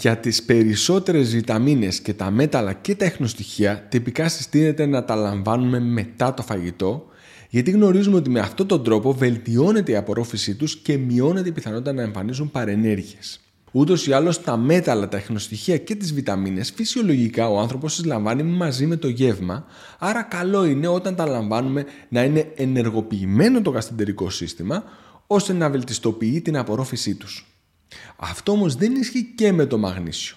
Για τις περισσότερες βιταμίνες και τα μέταλλα και τα εχνοστοιχεία τυπικά συστήνεται να τα λαμβάνουμε μετά το φαγητό γιατί γνωρίζουμε ότι με αυτόν τον τρόπο βελτιώνεται η απορρόφησή τους και μειώνεται η πιθανότητα να εμφανίζουν παρενέργειες. Ούτως ή άλλως, τα μέταλλα, τα εχνοστοιχεία και τις βιταμίνες φυσιολογικά ο άνθρωπος τις λαμβάνει μαζί με το γεύμα, άρα καλό είναι όταν τα λαμβάνουμε να είναι ενεργοποιημένο το γαστεντερικό σύστημα ώστε να βελτιστοποιεί την απορρόφησή τους. Αυτό όμως δεν ισχύει και με το μαγνήσιο.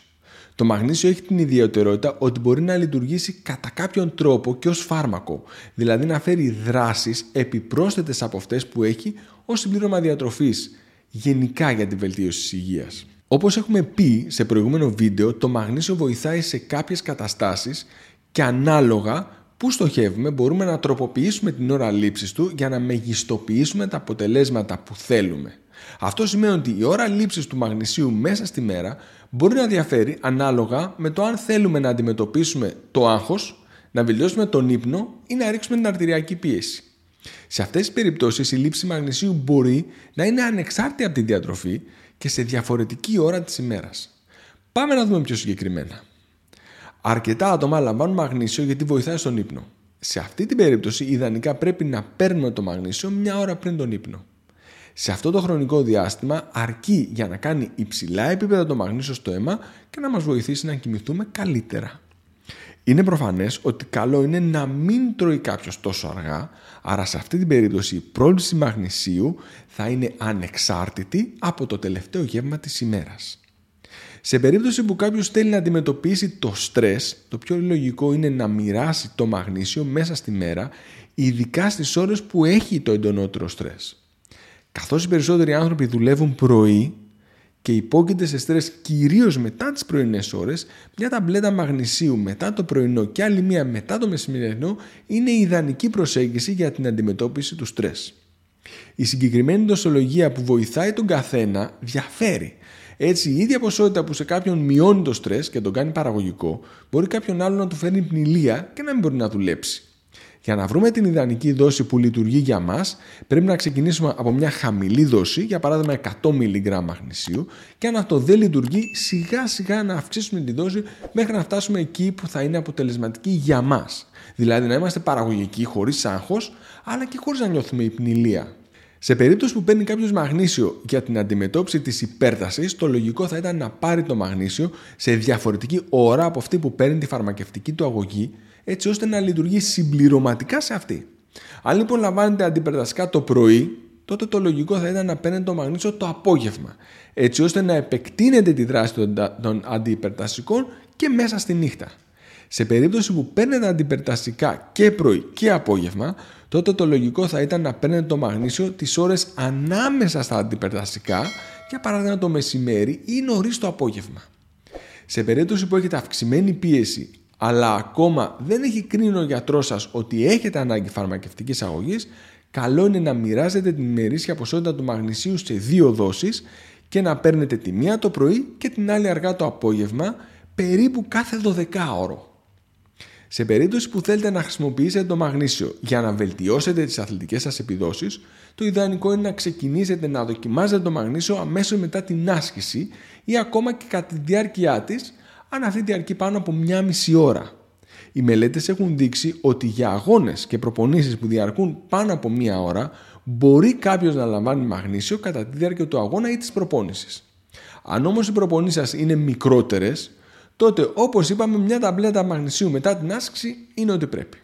Το μαγνήσιο έχει την ιδιαιτερότητα ότι μπορεί να λειτουργήσει κατά κάποιον τρόπο και ως φάρμακο, δηλαδή να φέρει δράσεις επιπρόσθετες από αυτές που έχει ως συμπλήρωμα διατροφής, γενικά για τη βελτίωση της υγείας. Όπως έχουμε πει σε προηγούμενο βίντεο, το μαγνήσιο βοηθάει σε κάποιες καταστάσεις και ανάλογα που στοχεύουμε μπορούμε να τροποποιήσουμε την ώρα λήψης του για να μεγιστοποιήσουμε τα αποτελέσματα που θέλουμε. Αυτό σημαίνει ότι η ώρα λήψης του μαγνησίου μέσα στη μέρα μπορεί να διαφέρει ανάλογα με το αν θέλουμε να αντιμετωπίσουμε το άγχος, να βελτιώσουμε τον ύπνο ή να ρίξουμε την αρτηριακή πίεση. Σε αυτές τις περιπτώσεις η λήψη μαγνησίου μπορεί να είναι ανεξάρτητη από τη διατροφή και σε διαφορετική ώρα της ημέρας. Πάμε να δούμε πιο συγκεκριμένα. Αρκετά άτομα λαμβάνουν μαγνήσιο γιατί βοηθάει στον ύπνο. Σε αυτή την περίπτωση ιδανικά πρέπει να παίρνουμε το μαγνήσιο μια ώρα πριν τον ύπνο. Σε αυτό το χρονικό διάστημα αρκεί για να κάνει υψηλά επίπεδα το μαγνήσιο στο αίμα και να μας βοηθήσει να κοιμηθούμε καλύτερα. Είναι προφανές ότι καλό είναι να μην τρώει κάποιος τόσο αργά, άρα σε αυτή την περίπτωση η πρόληψη μαγνησίου θα είναι ανεξάρτητη από το τελευταίο γεύμα της ημέρας. Σε περίπτωση που κάποιος θέλει να αντιμετωπίσει το στρες, το πιο λογικό είναι να μοιράσει το μαγνήσιο μέσα στη μέρα, ειδικά στις ώρες που έχει το εντονότερο στρες. Καθώς οι περισσότεροι άνθρωποι δουλεύουν πρωί και υπόκειται σε στρες κυρίως μετά τις πρωινές ώρες, μια ταμπλέτα μαγνησίου μετά το πρωινό και άλλη μία μετά το μεσημερινό είναι η ιδανική προσέγγιση για την αντιμετώπιση του στρες. Η συγκεκριμένη δοσολογία που βοηθάει τον καθένα διαφέρει. Έτσι, η ίδια ποσότητα που σε κάποιον μειώνει το στρες και τον κάνει παραγωγικό, μπορεί κάποιον άλλο να του φέρνει πνηλία και να μην μπορεί να δουλέψει. Για να βρούμε την ιδανική δόση που λειτουργεί για μας, πρέπει να ξεκινήσουμε από μια χαμηλή δόση, για παράδειγμα 100 mg μαγνησίου, και αν αυτό δεν λειτουργεί, σιγά σιγά να αυξήσουμε τη δόση μέχρι να φτάσουμε εκεί που θα είναι αποτελεσματική για μας. Δηλαδή να είμαστε παραγωγικοί χωρίς άγχος, αλλά και χωρίς να νιώθουμε υπνηλία. Σε περίπτωση που παίρνει κάποιος μαγνήσιο για την αντιμετώπιση της υπέρτασης, το λογικό θα ήταν να πάρει το μαγνήσιο σε διαφορετική ώρα από αυτή που παίρνει τη φαρμακευτική του αγωγή, έτσι ώστε να λειτουργεί συμπληρωματικά σε αυτή. Αν λοιπόν λαμβάνετε αντιπερταστικά το πρωί, τότε το λογικό θα ήταν να παίρνετε το μαγνήσιο το απόγευμα, έτσι ώστε να επεκτείνετε τη δράση των αντιπερταστικών και μέσα στη νύχτα. Σε περίπτωση που παίρνετε αντιπερταστικά και πρωί και απόγευμα, τότε το λογικό θα ήταν να παίρνετε το μαγνήσιο τις ώρες ανάμεσα στα αντιπερταστικά, για παράδειγμα το μεσημέρι ή νωρίς το απόγευμα. Σε περίπτωση που έχετε αυξημένη πίεση αλλά ακόμα δεν έχει κρίνει ο γιατρός σας ότι έχετε ανάγκη φαρμακευτικής αγωγής, καλό είναι να μοιράζετε την ημερήσια ποσότητα του μαγνησίου σε δύο δόσεις και να παίρνετε τη μία το πρωί και την άλλη αργά το απόγευμα, περίπου κάθε 12 ώρο. Σε περίπτωση που θέλετε να χρησιμοποιήσετε το μαγνήσιο για να βελτιώσετε τις αθλητικές σας επιδόσεις, το ιδανικό είναι να ξεκινήσετε να δοκιμάζετε το μαγνήσιο αμέσως μετά την άσκηση ή ακόμα και κατά τη διάρκεια της αν αυτή διαρκεί πάνω από μία μισή ώρα. Οι μελέτες έχουν δείξει ότι για αγώνες και προπονήσεις που διαρκούν πάνω από μία ώρα μπορεί κάποιος να λαμβάνει μαγνήσιο κατά τη διάρκεια του αγώνα ή της προπόνησης. Αν όμως οι προπονήσεις σας είναι μικρότερες, τότε όπως είπαμε μια ταμπλέτα μαγνησίου μετά την άσκηση είναι ό,τι πρέπει.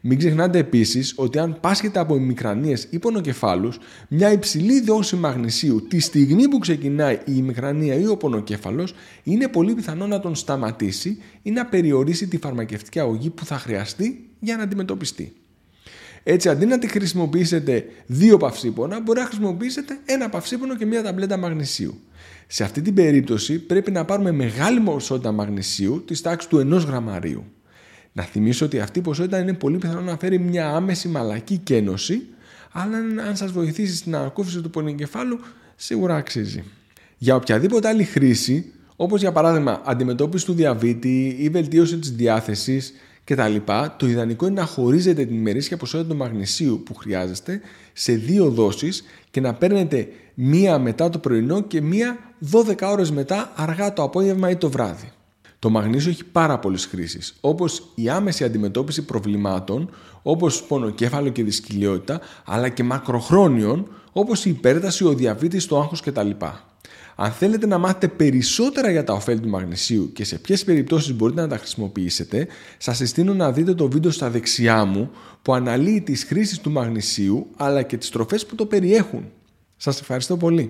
Μην ξεχνάτε επίσης ότι αν πάσχετε από ημικρανίες ή πονοκεφάλους, μια υψηλή δόση μαγνησίου τη στιγμή που ξεκινάει η ημικρανία ή ο πονοκέφαλος είναι πολύ πιθανό να τον σταματήσει ή να περιορίσει τη φαρμακευτική αγωγή που θα χρειαστεί για να αντιμετωπιστεί. Έτσι, αντί να τη χρησιμοποιήσετε δύο παυσίπονα, μπορεί να χρησιμοποιήσετε ένα παυσίπονο και μία ταμπλέτα μαγνησίου. Σε αυτή την περίπτωση πρέπει να πάρουμε μεγάλη ποσότητα μαγνησίου της τάξης του 1 γραμμαρίου. Να θυμίσω ότι αυτή η ποσότητα είναι πολύ πιθανό να φέρει μια άμεση μαλακή κένωση, αλλά αν σας βοηθήσει στην ανακούφιση του πονοκεφάλου, σίγουρα αξίζει. Για οποιαδήποτε άλλη χρήση, όπως για παράδειγμα αντιμετώπιση του διαβήτη ή βελτίωση της διάθεσης, κτλ. Το ιδανικό είναι να χωρίζετε την ημερήσια ποσότητα του μαγνησίου που χρειάζεστε σε δύο δόσεις και να παίρνετε μία μετά το πρωινό και μία 12 ώρες μετά αργά το απόγευμα ή το βράδυ. Το μαγνήσιο έχει πάρα πολλές χρήσεις, όπως η άμεση αντιμετώπιση προβλημάτων, όπως πονοκέφαλο και δυσκυλιότητα, αλλά και μακροχρόνιων, όπως η υπέρταση, ο διαβήτης, το άγχος κτλ. Αν θέλετε να μάθετε περισσότερα για τα ωφέλη του μαγνησίου και σε ποιες περιπτώσεις μπορείτε να τα χρησιμοποιήσετε, σας συστήνω να δείτε το βίντεο στα δεξιά μου που αναλύει τις χρήσεις του μαγνησίου αλλά και τις τροφές που το περιέχουν. Σας ευχαριστώ πολύ.